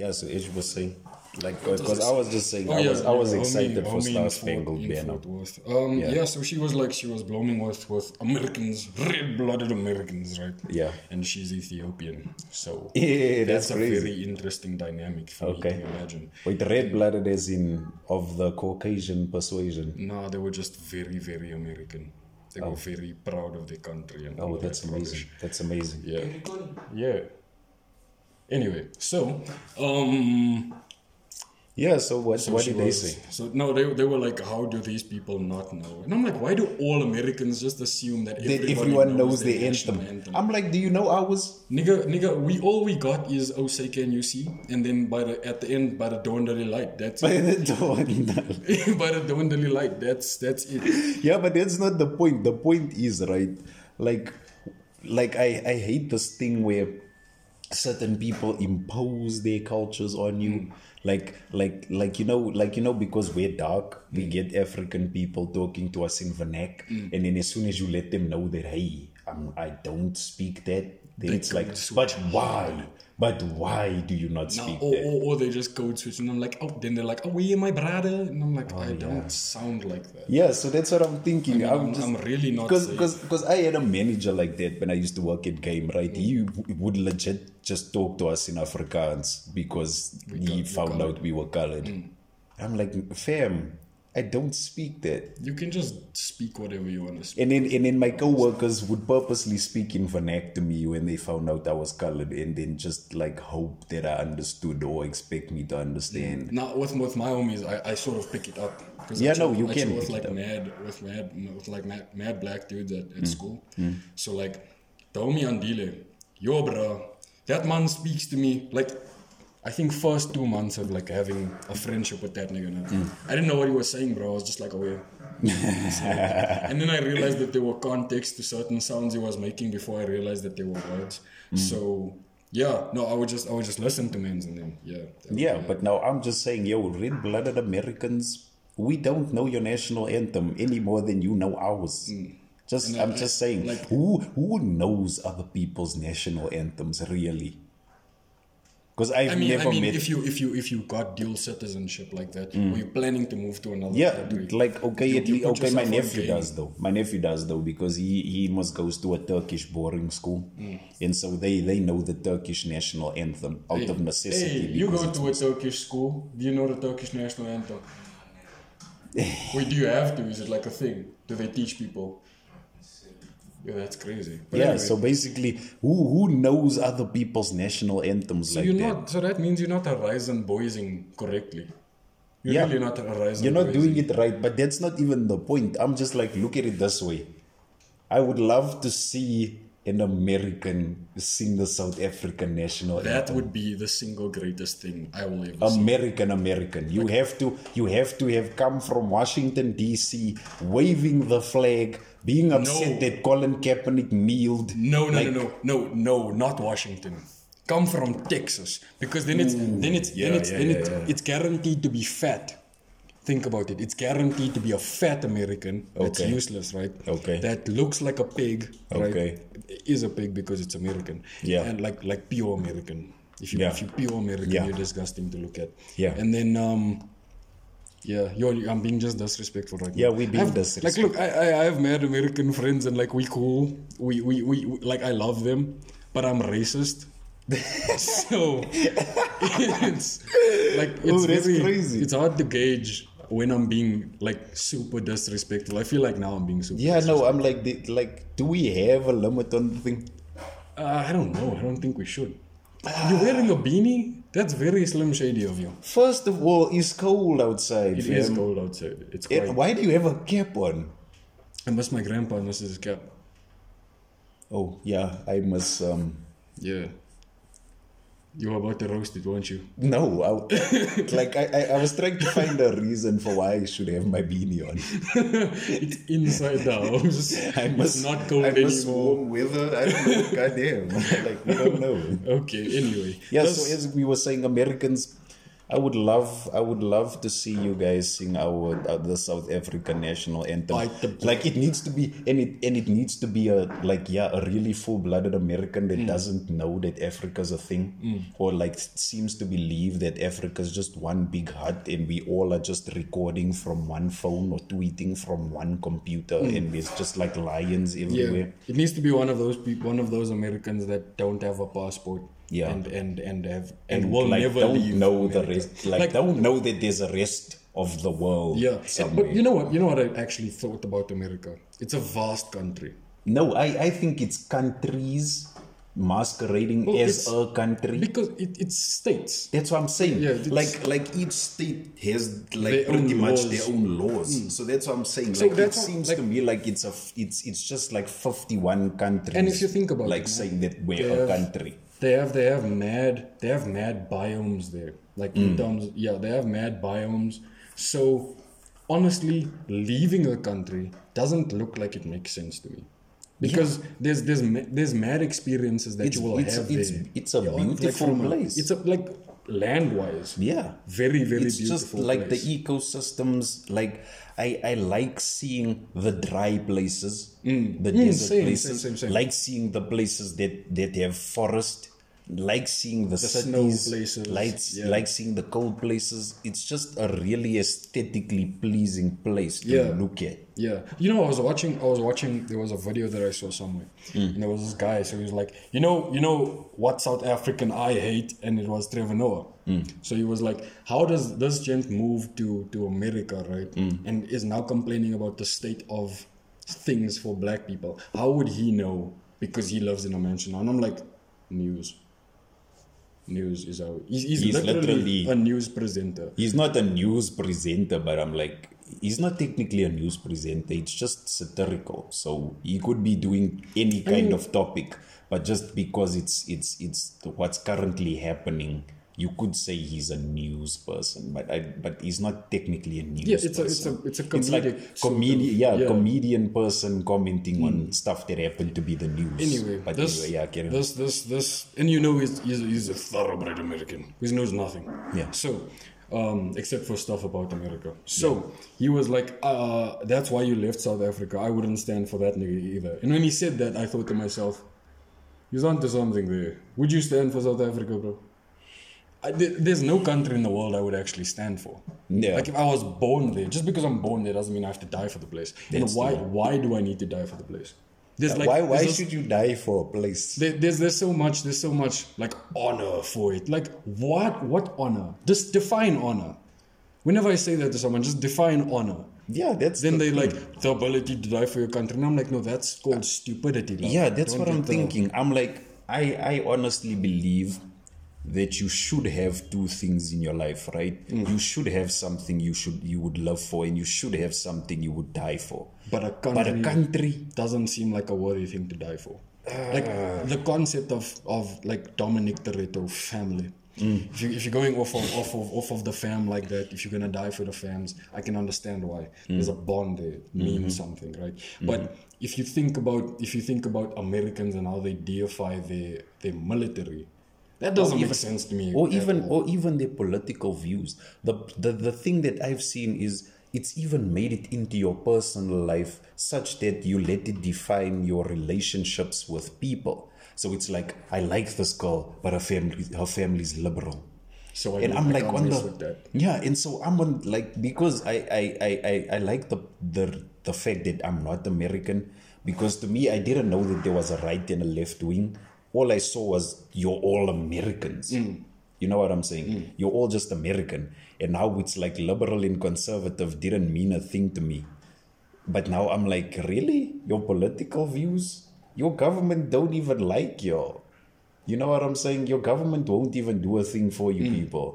Yeah, so Edge was saying, like, because I was just saying, Oh, I yeah, was, I was yeah, excited homie- for homie Star Spangled Banner. Fort Um, Yeah. yeah. so she was like, she was blooming with, with Americans, red-blooded Americans, right? Yeah. And she's Ethiopian, so Yeah, that's a crazy. very interesting dynamic for Okay. me to imagine. Wait, red blooded as in of the Caucasian persuasion. No, they were just very, very American. They were very proud of their country and Oh, that's that amazing. rubbish. That's amazing. Yeah. Yeah. Anyway, so um Yeah, so what, so what did they say? So no, they, they were like, how do these people not know? And I'm like, why do all Americans just assume that, everyone knows their the national anthem. I'm like, do you know ours? Nigga, nigga, we all we got is Oh Say Can You See, and then by the at the end by the dawn daily light. That's By the dawn. by the dawn daily light. That's that's it. yeah, but that's not the point. The point is right. Like, like I I hate this thing where certain people impose their cultures on you. Like, like, like you know, like you know, because we're dark, we get African people talking to us in vernac, and then as soon as you let them know that hey, um, I don't speak that, then it's like, but why? But why do you not speak or, that? or, or they just code switch, and I'm like, oh, then they're like, oh, we my brother, and I'm like, I don't sound like that. Yeah, so that's what I'm thinking. I I'm, am just I'm really not because saying- because because I had a manager like that when I used to work at Game. Right, he w- would legit just talk to us in Afrikaans because he found out we were colored. Mm. I'm like, fam, I don't speak that. You can just speak whatever you want to speak. And then and then my coworkers would purposely speak in vernac to me when they found out I was colored, and then just like hope that I understood or expect me to understand. Now with with my homies, I, I sort of pick it up. 'Cause Yeah, chill- no, you I can with like mad with mad with like mad, mad black dudes at, Mm. at school. So like the homie Andile, yo bro, that man speaks to me like I think first two months of like having a friendship with that nigga. Mm. I didn't know what he was saying, bro. I was just like aware. and then I realized that there were context to certain sounds he was making before I realized that they were words. Mm. So yeah, no, I would just I would just listen to men's and then yeah. Yeah, but now I'm just saying, yo, red blooded Americans, we don't know your national anthem any more than you know ours. Just And I'm I- just saying, like- who who knows other people's national anthems really? Because I've I mean, never I mean, met. if you if you if you got dual citizenship like that, were you planning to move to another yeah, country? like okay, You- you okay. My nephew game. does though. My nephew does though because he he must goes to a Turkish boarding school, Mm. and so they they know the Turkish national anthem out of necessity. Hey, you go to a Turkish school. Do you know the Turkish national anthem? Wait, do you have to? Is it like a thing? Do they teach people? Yeah, that's crazy. But yeah, anyway, so basically, who who knows other people's national anthems so like you're that? not. So that means you're not horizon boysing correctly. You're Yeah. really not horizon. You're not boysing. doing it right, but that's not even the point. I'm just like, look at it this way. I would love to see an American sing the South African national That anthem. would be the single greatest thing I will ever see. American American. You have to you have to have come from Washington DC waving the flag, being upset No. that Colin Kaepernick kneeled. No, no, Like- no, no, no, no, not Washington. Come from Texas because then it's then it's yeah, then it's yeah, then yeah, it, yeah. it's guaranteed to be fat. Think about it. It's guaranteed to be a fat American that's Okay. useless, right? Okay. That looks like a pig, right? Okay. Is a pig because it's American. Yeah. And like like pure American. If you Yeah. if you pure American, Yeah. you're disgusting to look at. Yeah. And then um. Yeah, you're, I'm being just disrespectful right Yeah, now. we being disrespectful. Like, look, I, I, I have mad American friends and like we cool. We, we, we, we like I love them, but I'm racist. so it's like it's Oh, that's very, crazy. It's hard to gauge when I'm being like super disrespectful. I feel like now I'm being super. Yeah, no, I'm like the, like do we have a limit on the thing? Uh, I don't know. I don't think we should. You're wearing a beanie. That's very slim shady of you. First of all, it's cold outside. It is fam. cold outside. It's Eh, quite. Why do you have a cap on? I miss my grandpa misses his cap. Oh yeah, I must um Yeah. You were about to roast it, weren't you? no, I, like I, I I was trying to find a reason for why I should have my beanie on. it's inside the house. I must it's not cold I must anymore. warm weather. I don't know. Goddamn, like we don't know. Okay, anyway. Yeah, That's- so as we were saying, Americans, I would love, I would love to see you guys sing our uh, the South African national anthem. Like it needs to be, and it and it needs to be a like yeah, a really full blooded American Mm. that doesn't know that Africa's a thing, or like seems to believe that Africa's just one big hut and we all are just recording from one phone or tweeting from one computer, and there's just like lions Mm. Yeah, everywhere. it needs to be one of those people, one of those Americans that don't have a passport. Yeah. and and and have and, and will like never don't know the rest like, don't know that there's a rest of the world Yeah, somewhere. but you know what? You know what I actually thought about America? It's a vast country. no I, I think it's countries masquerading Well, as a country Because it, it's states. that's what I'm saying. Yeah, like like each state has like pretty much laws. their own laws. Hmm. So that's what I'm saying. So Like it seems like- to me like it's a it's it's just like 51 countries. And if you think about like it, saying that we're a country. They have they have mad they have mad biomes there. Like Mm. in terms, yeah, they have mad biomes. So honestly, leaving the country doesn't look like it makes sense to me. Because there's there's there's mad experiences that It's- you will it's- have it's- there. it's a like beautiful a- place. It's a like land wise. Yeah. Very very it's just like place. the ecosystems like I, I like seeing the dry places mm. the mm, desert same, places same, same. like seeing the places that that have forest like seeing the, snow cities places, like, yeah. like seeing the cold places it's just a really aesthetically pleasing place to Yeah. look at Yeah, you know, I was watching. I was watching. There was a video that I saw somewhere, Mm. and there was this guy. So he was like, you know, you know what South African I hate, and it was Trevor Noah. Mm. So he was like, how does this gent move to to America, right? Mm. And is now complaining about the state of things for black people. How would he know? Because he lives in a mansion. And I'm like, news. News is how he's, he's, He's literally, literally- a news presenter. he's not a news presenter but i'm like he's not technically a news presenter it's just satirical so he could be doing any kind of topic but just because it's it's it's what's currently happening you could say he's a news person but I, but he's not technically a news Yeah, it's a it's person. a it's a it's like comedic sort of- comedian yeah, yeah. comedian person commenting on stuff that happened to be the news Anyway, but this, anyway yeah this, this, this, and you know he's, he's, he's a thoroughbred American. He knows nothing. Yeah. So, um, except for stuff about America. So he was like, uh, "That's why you left South Africa. I wouldn't stand for that nigga either." And when he said that, I thought to myself, "He's onto something there. Would you stand for South Africa, bro?" I, there's no country in the world I would actually stand for. Yeah. Like if I was born there, just because I'm born there doesn't mean I have to die for the place. And why? true. Why do I need to die for the place? There's like why why should you die for a place there, there's there's so much there's so much like honor for it. Like what what honor? Just define honor. Whenever I say that to someone, just define honor. yeah that's Then the they thing. like the ability to die for your country. And I'm like, no, that's called uh, stupidity. love. Yeah, that's what I'm the- thinking. I'm like, I, I honestly believe that you should have two things in your life, right? Mm. You should have something you should you would love for, and you should have something you would die for. But a country, But a country, doesn't seem like a worthy thing to die for. like ah. the concept of of like Dominic Toretto family. Mm. If, you, if you're going off of, off of off of the fam like that, if you're gonna die for the fams, I can understand why. Mm. There's a bond there, means mm-hmm. something, right? Mm-hmm. But if you think about if you think about Americans and how they deify their their military, that doesn't make sense to me. or even all. or even their political views. The, the the thing that I've seen is it's even made it into your personal life such that you let it define your relationships with people. So it's like I like this girl, but her family her family's liberal. so I and I'm like on the that. yeah, and so I'm on like because I I, I, I I like the the the fact that I'm not American because to me I didn't know that there was a right and a left wing. All I saw was you're all Americans. Mm. You know what I'm saying? Mm. You're all just American, and now it's like liberal and conservative didn't mean a thing to me. But now I'm like, really? Your political views? Your government don't even like you. You know what I'm saying? Your government won't even do a thing for you mm. people.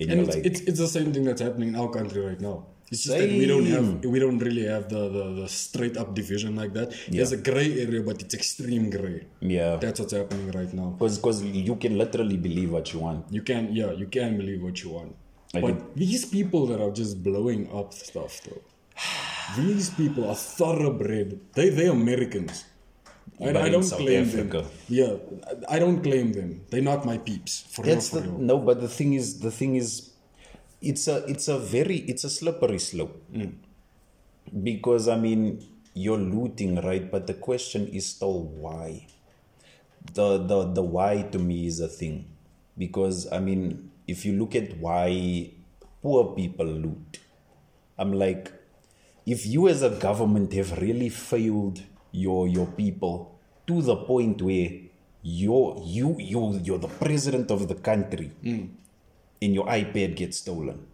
And, And you're it's, like, it's it's the same thing that's happening in our country right now. It's just that we don't have we don't really have the, the, the straight up division like that. There's a gray area, but it's extreme gray. yeah. That's what's happening right now. Because you can literally believe what you want. You can yeah, you can believe what you want. I but these people that are just blowing up stuff though. These people are thoroughbred. They they Americans. I, I don't South claim Africa. them. Yeah, I don't claim them. They're not my peeps. For real, for the real. no, but the thing is, the thing is, it's a it's a very it's a slippery slope. Mm. Because i mean you're looting right? But the question is still why? The the the why to me is a thing. Because i mean if you look at why poor people loot i'm like if you as a government have really failed your your people to the point where you're you you you're the president of the country mm. And your ipad gets stolen.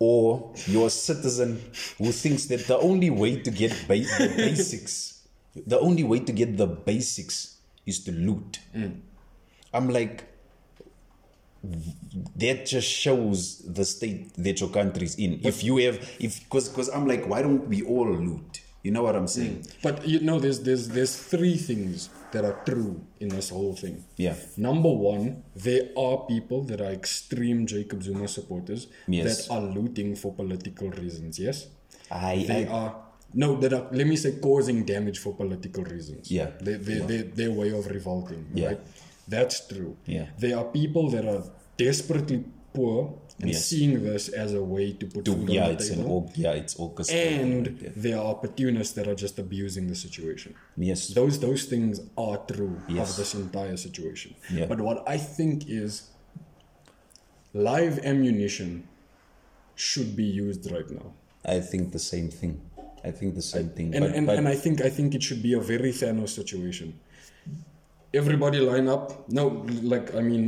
Or you're a citizen who thinks that the only way to get ba- the basics the only way to get the basics is to loot. Mm. I'm like that just shows the state that your country's in. If you have if because because i'm like why don't we all loot you know what i'm saying mm. But you know, there's there's there's three things that are true in this whole thing. Yeah. Number one, there are people that are extreme Jacob Zuma supporters Yes. that are looting for political reasons. Yes. I, They I are no, that are let me say causing damage for political reasons. Yeah. They, they, they, their way of revolting. Yeah. Right. That's true. Yeah. There are people that are desperately poor and Yes. seeing this as a way to put to, food yeah on the it's table. an org yeah it's orchestrated and there are opportunists that are just abusing the situation. yes Those those things are true Yes. of this entire situation. Yeah. But what I think is live ammunition should be used right now. i think the same thing i think the same thing And but, and, but and I think I think it should be a very Thanos situation. Everybody line up. No, like I mean,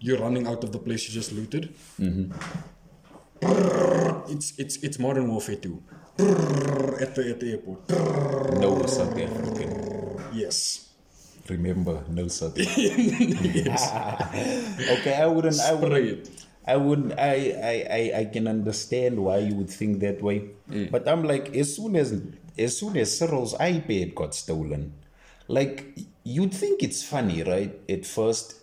you're running out of the place you just looted. Mm-hmm. It's it's it's modern warfare too. At the at the airport. no south african Yes. remember no south african okay i wouldn't i wouldn't. I would I, I I I can understand why you would think that way. Mm. But I'm like as soon as as soon as Cyril's iPad got stolen, like you'd think it's funny, right? At first.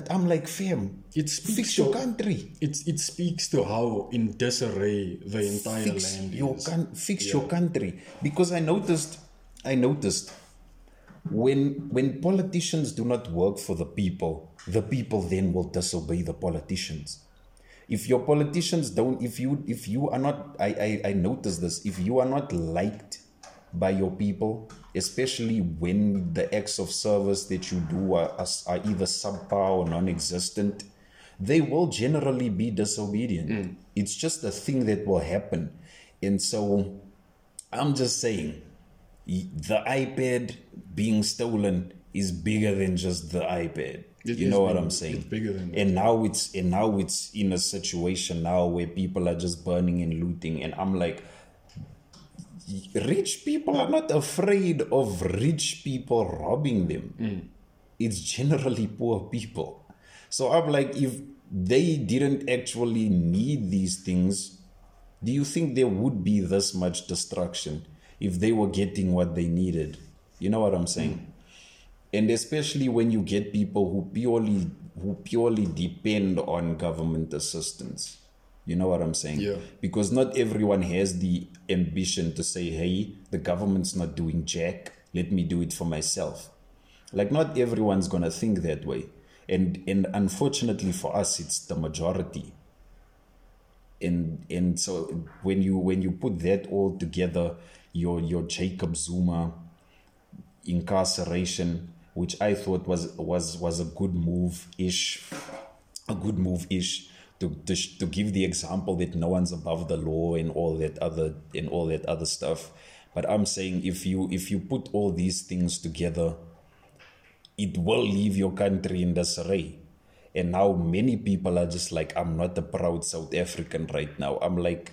But I'm like, fam, It speaks fix your to- country. It it speaks to how in disarray the entire Fix land your is. coun- fix your country. Because I noticed I noticed when when politicians do not work for the people, the people then will disobey the politicians. If your politicians don't, if you if you are not, I I, I notice this. If you are not liked by your people, especially when the acts of service that you do are, are, either subpar or non-existent, they will generally be disobedient. Mm. It's just a thing that will happen, and so I'm just saying the iPad being stolen is bigger than just the iPad. It you know what big- I'm saying? it's bigger than that. and now it's and now it's in a situation now where people are just burning and looting, and I'm like, rich people are not afraid of rich people robbing them. Mm. It's generally poor people. So I'm like, if they didn't actually need these things, do you think there would be this much destruction if they were getting what they needed? You know what I'm saying? Mm. And especially when you get people who purely who purely depend on government assistance. You know what I'm saying? Yeah. Because not everyone has the ambition to say, hey, the government's not doing jack, let me do it for myself. Like not everyone's gonna think that way. And and unfortunately for us it's the majority and and so when you when you put that all together your your jacob zuma incarceration which i thought was was was a good move ish a good move ish to, to to give the example that no one's above the law and all that other and all that other stuff but i'm saying if you if you put all these things together it will leave your country in disarray. And now many people are just like, I'm not a proud South African right now. I'm like,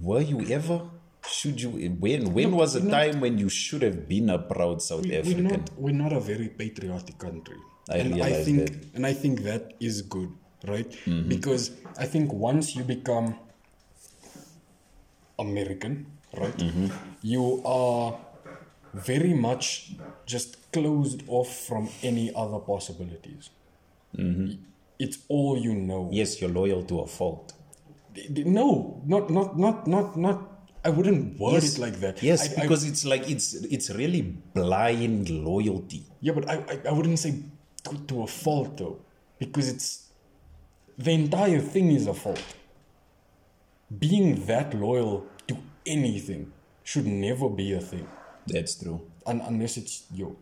were you ever? Should you? When? When was a time when you should have been a proud South We- African? We're not we're not a very patriotic country. I and I think that. and I think that is good, right? Mm-hmm. Because I think once you become American, right, Mm-hmm. you are very much just closed off from any other possibilities. Mm-hmm. It's all you know. yes, you're loyal to a fault. No, not not not not not. I wouldn't word Yes, it like that. Yes, I- I- because it's like it's it's really blind loyalty. Yeah, but I, I, I wouldn't say to, to a fault though, because it's the entire thing is a fault. being that loyal to anything should never be a thing. That's true. Un- unless it's your,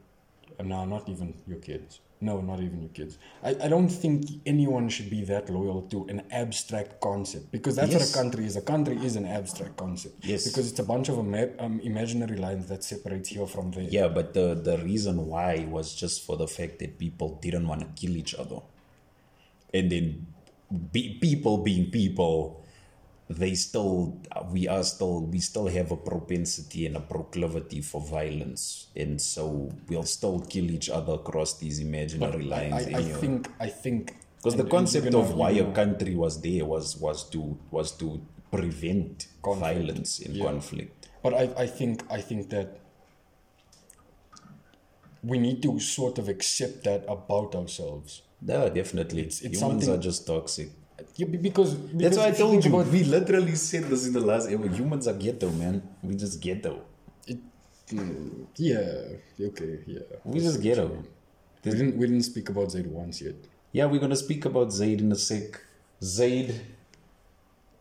no, not even your kids. No, not even your kids. I, I don't think anyone should be that loyal to an abstract concept because that's Yes. what a country is. A country is an abstract concept. Yes. Because it's a bunch of ima- um, imaginary lines that separates here from there. Yeah, but the, the reason why was just for the fact that people didn't want to kill each other. And then be, people being people, they still, we are still, we still have a propensity and a proclivity for violence. And so we'll still kill each other across these imaginary I, lines. I, I think I think Because the concept of why a country was there was was to was to prevent Conflict. violence and Yeah. conflict. But I, I think I think that we need to sort of accept that about ourselves. Yeah, definitely. it's it's Humans are just toxic. Yeah, because, because That's why I told you. about we literally said this in the last. Humans are ghetto, man. We just ghetto. it, mm, yeah, okay, yeah. We just ghetto. We didn't we didn't speak about Zaid once yet. Yeah, we're gonna speak about Zaid in a sec. Zaid,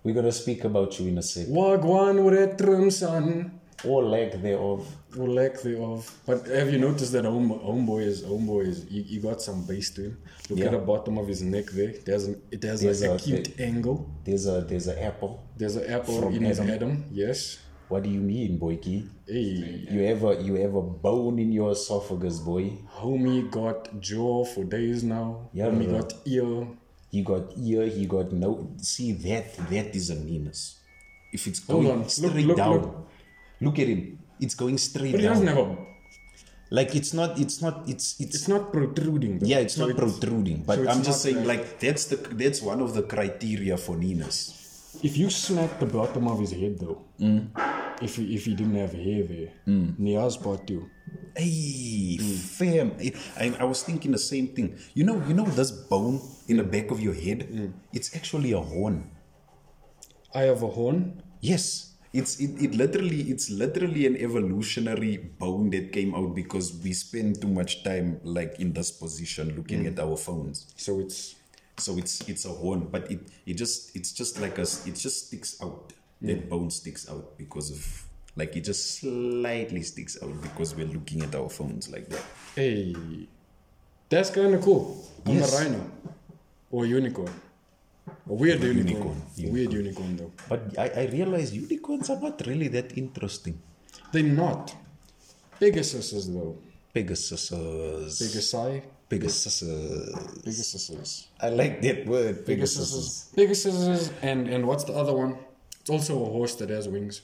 we're gonna speak about you in a sec. Wagwan retrum son. Or lack thereof. Or lack thereof. But have you noticed that home, homeboy is homeboy is he, he got some base to him. Look Yeah. at the bottom of his neck there. There's an, it has There's a, a- acute angle. There's a there's an apple. There's an apple From in his Adam. Adam. Yes. What do you mean, boyki? Hey, You ever you have a bone in your esophagus, boy? homie got jaw for days now. Yeah, homie bro. got ear. He got ear, he got no. See that that is a menace. If it's Hold going on. Look- straight look- down, look. Look at him. It's going straight But he down. doesn't have a. like it's not. It's not. It's it's. It's not protruding. Though. yeah, it's So not protruding. But so I'm just saying, like- like that's the that's one of the criteria for newness. If you smack the bottom of his head though, Mm. if he, if he didn't have hair there, Nia's part too. Hey, Hmm. fam! It, I, I was thinking the same thing. You know, you know this bone in the back of your head. Hmm. It's actually a horn. I have a horn. Yes, it's it, it literally it's literally an evolutionary bone that came out because we spend too much time like in this position looking Hmm. at our phones. So it's So it's it's a horn, but it it just it's just like us it just sticks out. That bone sticks out because of like it just slightly sticks out because we're looking at our phones like that. hey, that's kind of cool. I'm Yes. a rhino or unicorn. A weird unicorn. unicorn, A weird unicorn though. But I, I realize unicorns are not really that interesting. They're not. Pegasuses though. Pegasus. Pegasi. Pegasus. Pegasuses. I like that word. Pegasus. Pegasuses. Pegasuses and and what's the other one? It's also a horse that has wings.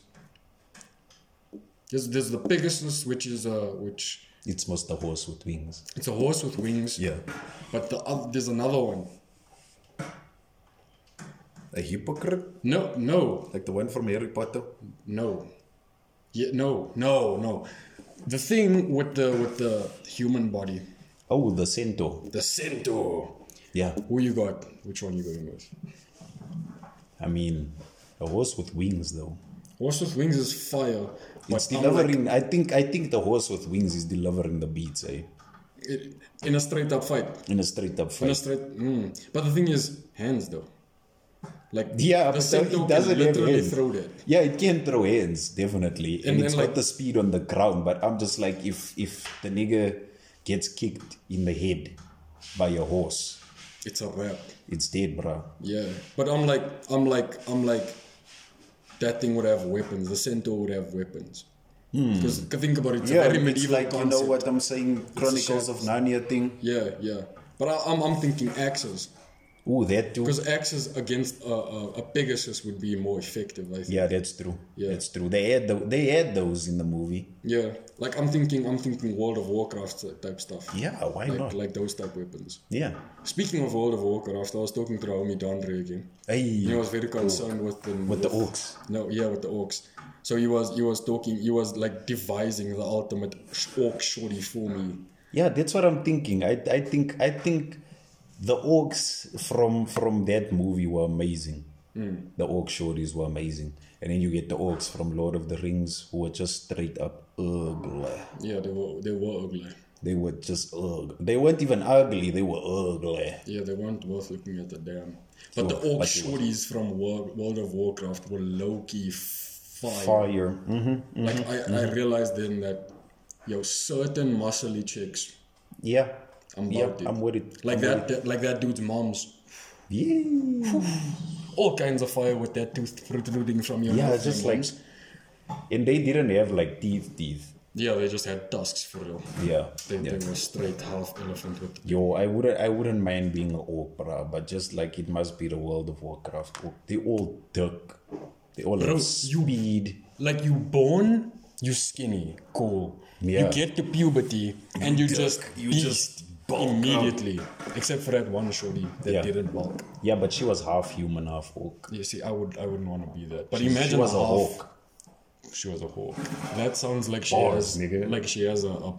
There's there's the Pegasus, which is uh which It's most a horse with wings. it's a horse with wings. Yeah. But the oth- there's another one. A hypocrite? No, no, Like the one from Harry Potter? no. Yeah, no, no, no. The thing with the with the human body, Oh, the centaur. the centaur. Yeah. Who you got? Which one you going with? I mean, a horse with wings though. Horse with wings is fire. It's I'm like- delivering. I think. I think the horse with wings is delivering the beats, eh? it- in a straight up fight. In a straight up fight. In a straight. Mm. But the thing is, hands though. Like Yeah, but centaur it doesn't can have literally hands. throw that. Yeah, it can throw hands definitely, and, And then, it's like- got the speed on the ground. But I'm just like, if if the nigga gets kicked in the head by a horse, It's a wrap. it's dead, bruh. Yeah, but I'm like, I'm like, I'm like, that thing would have weapons. The centaur would have weapons. Hmm. Because think about it, it's a very it's medieval like concept. you know what I'm saying, Chronicles of Narnia thing. Yeah, yeah. But I, I'm, I'm thinking axes. Ooh, that too. Because axes against uh, uh, a, a, a Pegasus would be more effective, I think. Yeah, that's true. Yeah. That's true. They had tho- they had those in the movie. Yeah, like I'm thinking, I'm thinking World of Warcraft type stuff. Yeah, why Like, not? like those type weapons. yeah. Speaking of World of Warcraft, I was talking to the homie Dandre again. Hey, He was very concerned with the with the orcs. No, yeah, with the orcs. So he was he was talking. He was like devising the ultimate orc shorty for me. Yeah, that's what I'm thinking. I I think I think the orcs from from that movie were amazing. Hmm. The orc shorties were amazing, and then you get the orcs from Lord of the Rings who were just straight up ugly. Yeah, they were they were ugly. They were just ugly. They weren't even ugly. They were ugly. Yeah, they weren't worth looking at the damn. But the orc was- shorties from World, World of Warcraft were low key fire. Fire. hmm Like mm-hmm, I, I mm-hmm. realized then that yo certain muscly chicks Yeah. I'm about it. I'm with it. like I'm that, that like that dude's mom's. Yeah. all kinds of fire with that tooth protruding from your Yeah, just like, and they didn't have like teeth, teeth. yeah, they just had tusks for real. Yeah. They, yeah. they were straight half elephant with Yo, I wouldn't, I wouldn't mind being an bruh, but just like it must be the World of Warcraft. They all duck. They all Bro, have you- speed. like you born, you skinny, cool. Yeah. You get to puberty and you Duck, just you beast just. Immediately. Except for that one shorty that Yeah. didn't bulk. Yeah, but she was half human, half orc. You see, I would I wouldn't want to be that. But She- she imagine was a half- hawk. She was a hawk. That sounds like she Bars, has nigga. like she has a, a,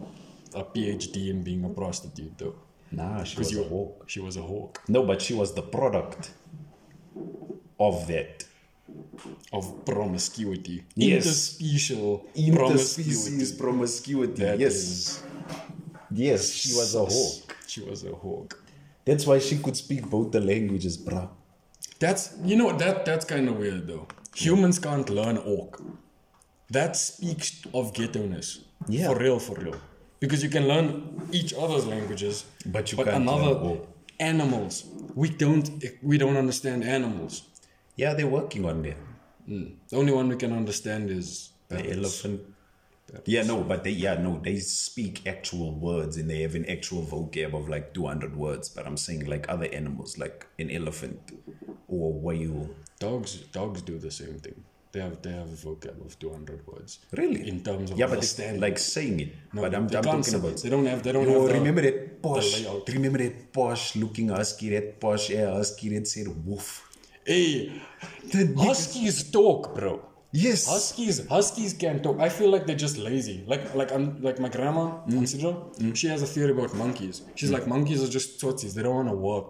a PhD in being a prostitute though. Nah, she was a you hawk. she was a hawk No, but she was the product of that. of promiscuity. Yes. Interspecial Interspecies promiscuity. promiscuity. That yes. is- Yes, she was a hawk. She was a hawk. That's why she could speak both the languages, bruh. That's you know that that's kind of weird though. Humans can't learn orc. That speaks of ghetto-ness. Yeah. For real, for real. Because you can learn each other's languages, But you but can't another animals. We don't we don't understand animals. Yeah, they're working on that. Hmm. The only one we can understand is The parrots. Elephant. Yeah, no, but they yeah no they speak actual words and they have an actual vocab of like two hundred words. But I'm saying like other animals, like an elephant or a whale. Dogs dogs do the same thing. They have they have a vocab of two hundred words. Really? In terms of yeah, but understanding. like saying it. No, but I'm, they I'm talking about they don't have they don't have the, remember that posh? Remember that posh looking husky? That posh air husky that said woof. Hey, The huskies talk, bro. Yes. Huskies, huskies can talk. I feel like they're just lazy. Like, like, um, like my grandma, Mm. mm. she has a theory about monkeys. She's like, monkeys are just tootsies. They don't want to work.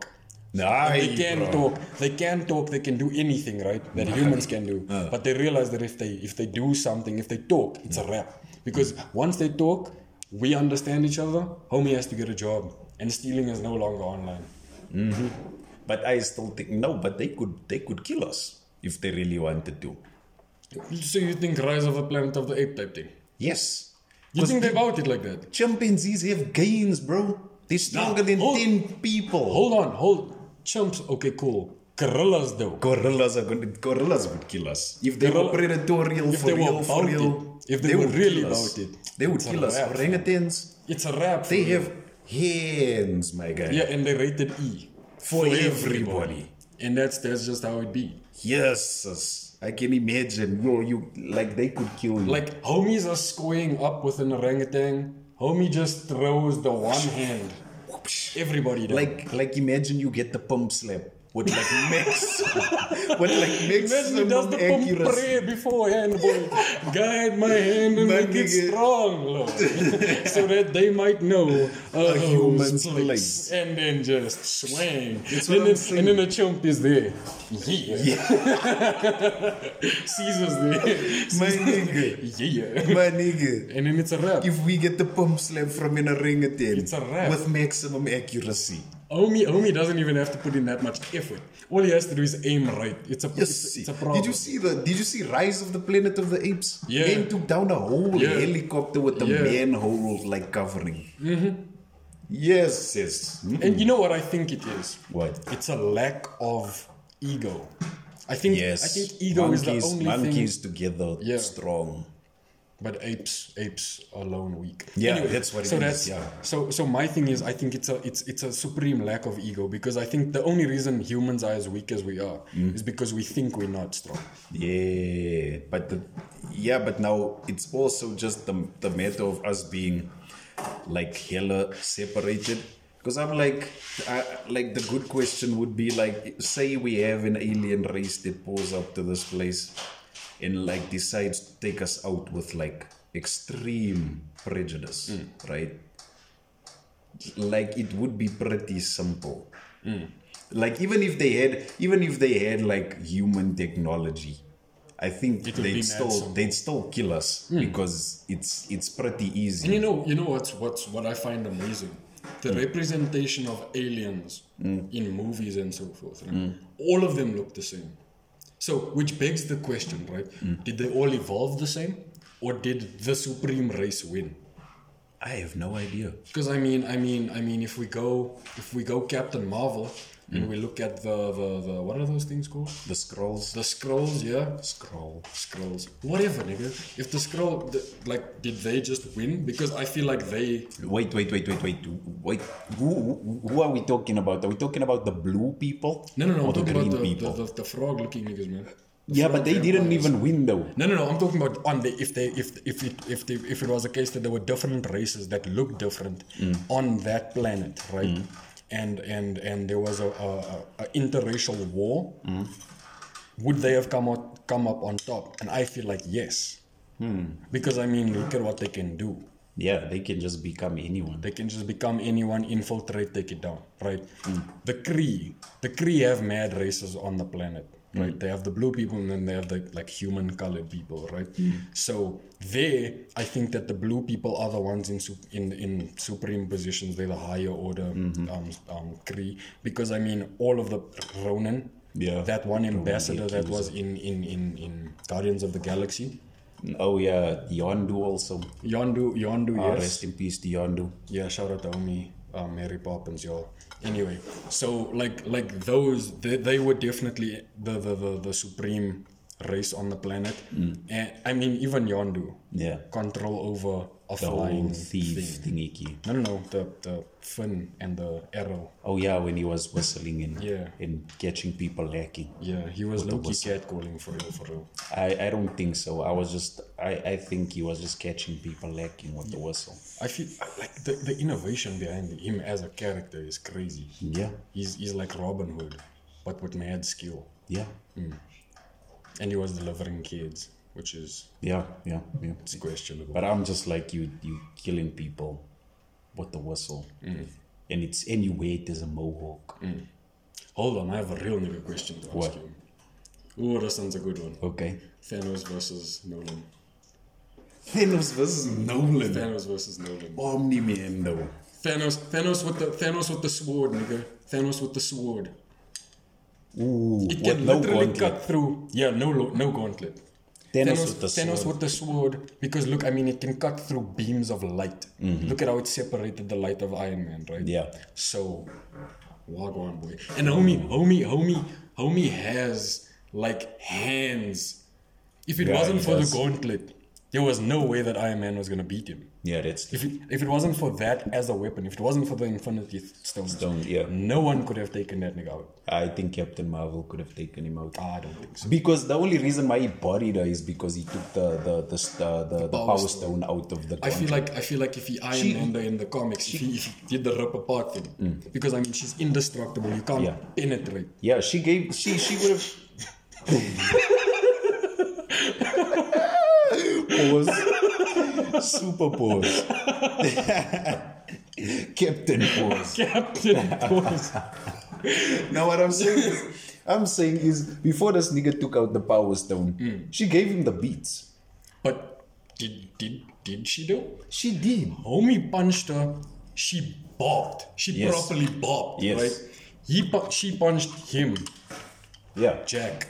Nah, they can bro. talk. They can talk. They can do anything, right? That humans can do. Uh. But they realize that if they if they do something, if they talk, it's a wrap. Because once they talk, we understand each other. Homie has to get a job, and stealing is no longer online. But I still think no. But they could they could kill us if they really wanted to. So you think Rise of the Planet of the Ape type thing? Yes. You think they about it like that? chimpanzees have gains, bro? They're stronger than hold- ten people. Hold on, hold. Chimps, okay, cool. Gorillas, though. Gorillas are going. Gorillas would kill us if they Gorilla- were predatory if for they were real. For real, it. If they were would really about it. they would It's kill us. Orangutans, It's a wrap. they for have hands, my guy. Yeah, and they rated E. For everybody. And that's that's just how it be. Yes, I can imagine. Yo, you like they could kill you. Like, homies are squaring up with an orangutan. Homie just throws the one hand. Everybody does. like like imagine you get the pump slap with like mix with like Imagine he maximum does the pump accuracy. prayer beforehand, boy. Guide my hand and My make it nigga. strong, Lord. so that they might know a, A human's human's place. And then just swing. That's and, then, saying. and then the chump is there. Yeah. yeah. Caesar's there. My nigga. Yeah. My nigga. And then it's a wrap. If we get the pump slap from in a an orangutan It's a wrap. with maximum accuracy. Homie, Omi doesn't even have to put in that much effort. All he has to do is aim right. It's a, Yes. it's, it's a problem. Did you see the Did you see Rise of the Planet of the Apes? Yeah. Man took down a whole Yeah. helicopter with a Yeah. manhole like covering. Mm-hmm. Yes, yes. Mm. And you know what I think it is? What? It's a lack of ego. I think Yes. I think ego monkeys, is the only monkeys thing. together Yeah. strong. But apes, apes alone weak. Yeah, that's what it so is, That's, yeah. So so my thing is, I think it's a it's it's a supreme lack of ego because I think the only reason humans are as weak as we are Mm. is because we think we're not strong. Yeah, but the, yeah, but now it's also just the the matter of us being like hella separated. Because I'm like, I, like the good question would be like, say we have an alien race that pulls up to this place, and like decides to take us out with like extreme prejudice, mm. right? Like it would be pretty simple. Mm. Like even if they had, even if they had like human technology, I think they'd still simple. they'd still kill us mm. because it's it's pretty easy. And you know, you know what's what's what I find amazing? The representation of aliens in movies and so forth. right? All of them look the same. So, which begs the question, right? Hmm. Did they all evolve the same, or did the supreme race win? I have no idea. Because I mean, I mean, I mean, if we go, if we go Captain Marvel, and we look at the, the the what are those things called? The Skrulls. The Skrulls, yeah. Skrull. Skrulls, whatever, nigga. If the Skrull, the, like, did they just win? Because I feel like they Wait, wait, wait, wait, wait, wait. Who, who, are we talking about? Are we talking about the blue people? No, no, no. I'm the talking about the, the, the, the frog-looking niggas, man. The yeah, but they didn't even win though. No, no, no. I'm talking about on the if they if if it if they, if it was a case that there were different races that looked different Mm. on that planet, right? And and and there was a, a, a, interracial war. Mm. Would they have come out come up on top? And I feel like yes, Hmm. because I mean, look at what they can do. Yeah, they can just become anyone. They can just become anyone, infiltrate, take it down, right? Hmm. The Kree, the Kree have mad races on the planet, Right? They have the blue people and then they have the like human colored people, right? Hmm. So there, I think that the blue people are the ones in in in supreme positions. They're the higher order Mm-hmm. um, um, Kree because I mean all of the Ronan, Yeah. that one ambassador that was in in in in Guardians of the Galaxy, Oh yeah, Yondu also. Yondu, Yondu, Ah, yes. Rest in peace to Yondu. Yeah, shout out to Omi, uh, Mary Poppins, y'all. Anyway, so like like those, they, they were definitely the, the, the, the supreme race on the planet. And I mean, even Yondu, Yeah. control over The whole thief thing. thingy. No, no, no, the, the fin and the arrow. Oh yeah, when he was whistling and Yeah. and catching people lacking. Yeah, he was low key catcalling for real, for real. I, I don't think so. I was just I, I think he was just catching people lacking with the whistle. I feel like the, the innovation behind him as a character is crazy. Yeah. He's, he's like Robin Hood, but with mad skill. Yeah. Hmm. And he was delivering kids, which is Yeah, yeah, yeah. it's questionable. But I'm just like you you killing people with the whistle. Mm. And it's anyway there's a mohawk. Hold on, I have a real nigga question to ask you. Oh, that sounds a good one. Okay. Thanos versus Nolan. Thanos versus Nolan. Thanos versus Nolan. Omni Man though. Thanos, Thanos with the Thanos with the sword, nigga. Thanos with the sword. Ooh, It can no literally gauntlet. cut through. Yeah, no, no gauntlet. Thanos, Thanos, with the Thanos sword. with the sword, because look, I mean, it can cut through beams of light. Look at how it separated the light of Iron Man, right? Mm-hmm. Yeah. So, Wagwan boy, and homie, homie, homie, homie has like hands. If it Yeah, wasn't for does. the gauntlet, there was no way that Iron Man was gonna beat him. Yeah, that's If it, if it wasn't for that as a weapon, if it wasn't for the Infinity Stones, Stone, yeah. no one could have taken that nigga out. I think Captain Marvel could have taken him out. I don't think so. Because the only reason why he bodied her is because he took the the the uh, the, the, the Power power stone out of the I feel like I feel like if he Iron She- Man in the comics, if, he, if he did the rip apart thing, mm. because I mean she's indestructible. You can't Yeah. penetrate. Yeah, she gave she she would have pause. Super pause. Captain pause. Captain Pause. Now what I'm saying is I'm saying is before this nigga took out the power stone, hmm. she gave him the beats. But did did did she do? She did. Homie punched her. She bopped. She Yes. properly bopped. Yes. Right. He pu- she punched him. Yeah. Jack.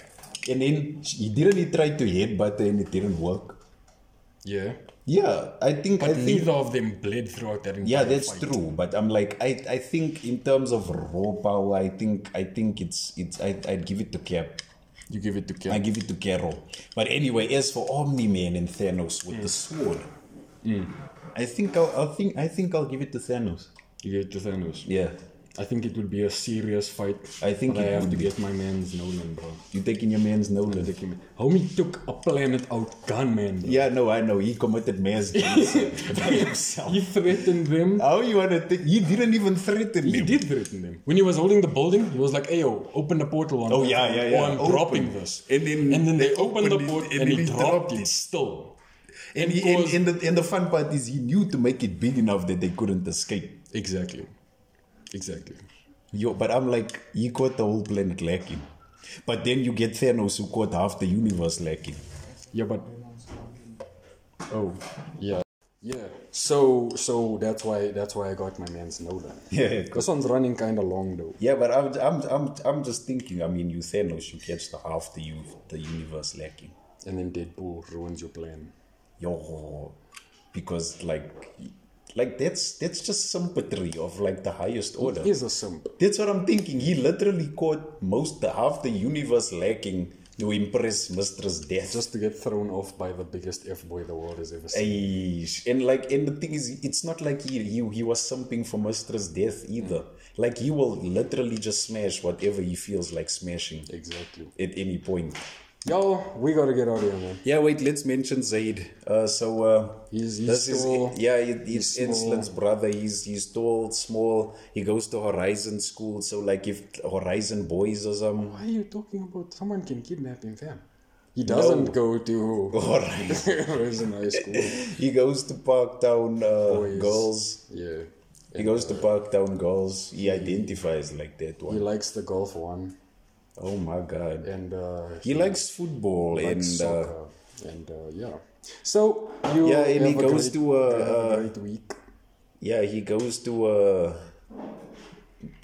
And then he didn't he try to headbutt her and it didn't work. Yeah. Yeah, I think I But think neither of them bled throughout that entire Yeah, that's fight. true. But I'm like, I, I think in terms of raw power, I think I think it's it's I I'd give it to Cap. You give it to Cap. I give it to Carol. But anyway, as for Omni Man and Thanos with the sword, mm. Mm. I think I'll, I'll think I think I'll give it to Thanos. You give it to Thanos. Yeah, I think it would be a serious fight. I think I have to be. get my man's Nolan, bro. you taking your man's Nolan? Him. Homie took a planet out gunman, bro. Yeah, no, I know he committed mass by himself. He threatened them. How you wanna think? He didn't even threaten He him. did threaten them. When he was holding the building, he was like, "Ayo, open the portal on Oh, top yeah, yeah, or yeah. I'm Open. dropping this." And then and then they, they opened the opened it, portal and and, he he dropped it still. And, he, and, and, the, and the fun part is he knew to make it big enough that they couldn't escape. Exactly. Exactly. Yo, but I'm like, you caught the whole planet lacking. But then you get Thanos who caught half the universe lacking. Yeah, but oh yeah, yeah. So so that's why that's why I got my man's Nolan. Yeah, This one's running kind of long though. Yeah, but I'm, I'm, I'm, I'm just thinking. I mean, you Thanos, you catch the half the u- the universe lacking. And then Deadpool ruins your plan. Yo, because like, like that's that's just sympathy of like the highest order. He's a simp. That's what I'm thinking. He literally caught most the half the universe lacking to impress Mistress Death. Just to get thrown off by the biggest F boy the world has ever seen. Aish. And like, and the thing is, it's not like he he, he was something for Mistress Death either. Mm. Like he will literally just smash whatever he feels like smashing Exactly. at any point. Yo, we gotta get out of here, man. Yeah, wait, let's mention Zaid. Uh, so uh, He's- he's this tall. is yeah, he- he's He's. Insulin's brother. He's he's tall, small. He goes to Horizon School. So like, if Horizon Boys or some Why are you talking about someone can kidnap him, fam? He doesn't go to Horizon, Horizon High School. he goes to Parktown uh. Girls. Yeah. He goes to Parktown Girls. He identifies like that one. He likes the golf one. Oh my god. And uh, He likes football and likes uh, soccer. and uh, yeah. So you Yeah, and he a goes great- to, uh, a uh, great week. yeah, he goes to uh,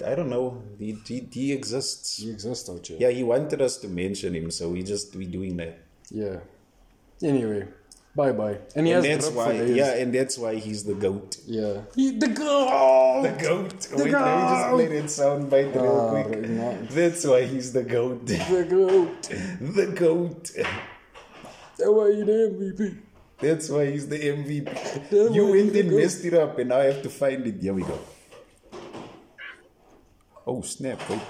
I don't know. He he, he exists. He exists out here. Yeah, he wanted us to mention him, so we just we doing that. Yeah. Anyway, bye bye. And he And has that's drip for why, days. yeah, and that's why he's the goat. Yeah. He, the girl. The goat. Wait, let me just play that sound bite real Ah, quick. no. That's why he's the goat. The goat. the goat. That's why he the MVP. That's why he's the MVP. That's you why went and messed it up, and now I have to find it. Here we go. Oh snap! Wait.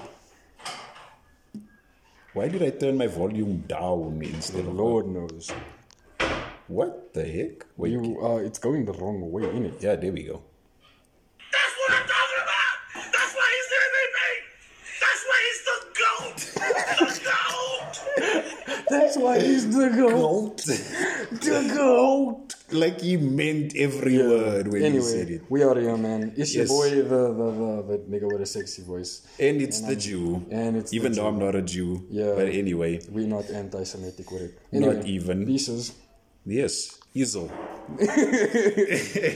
Why did I turn my volume down instead of Lord knows. What the heck? Wait. You uh, it's going the wrong way, innit? Yeah, there we go. That's what I'm talking about. That's why he's the MVP. That's why he's the GOAT. The GOAT. That's why he's the goat. The goat. Like he meant every word when he said it. we are here, man. It's Yes. your boy, the, the, the, the nigga with a sexy voice. And it's the Jew. and it's the even though Jew. I'm not a Jew. Yeah. But anyway, We're not anti Semitic with it. Not Anyway, even. Pieces. Yes, Iso.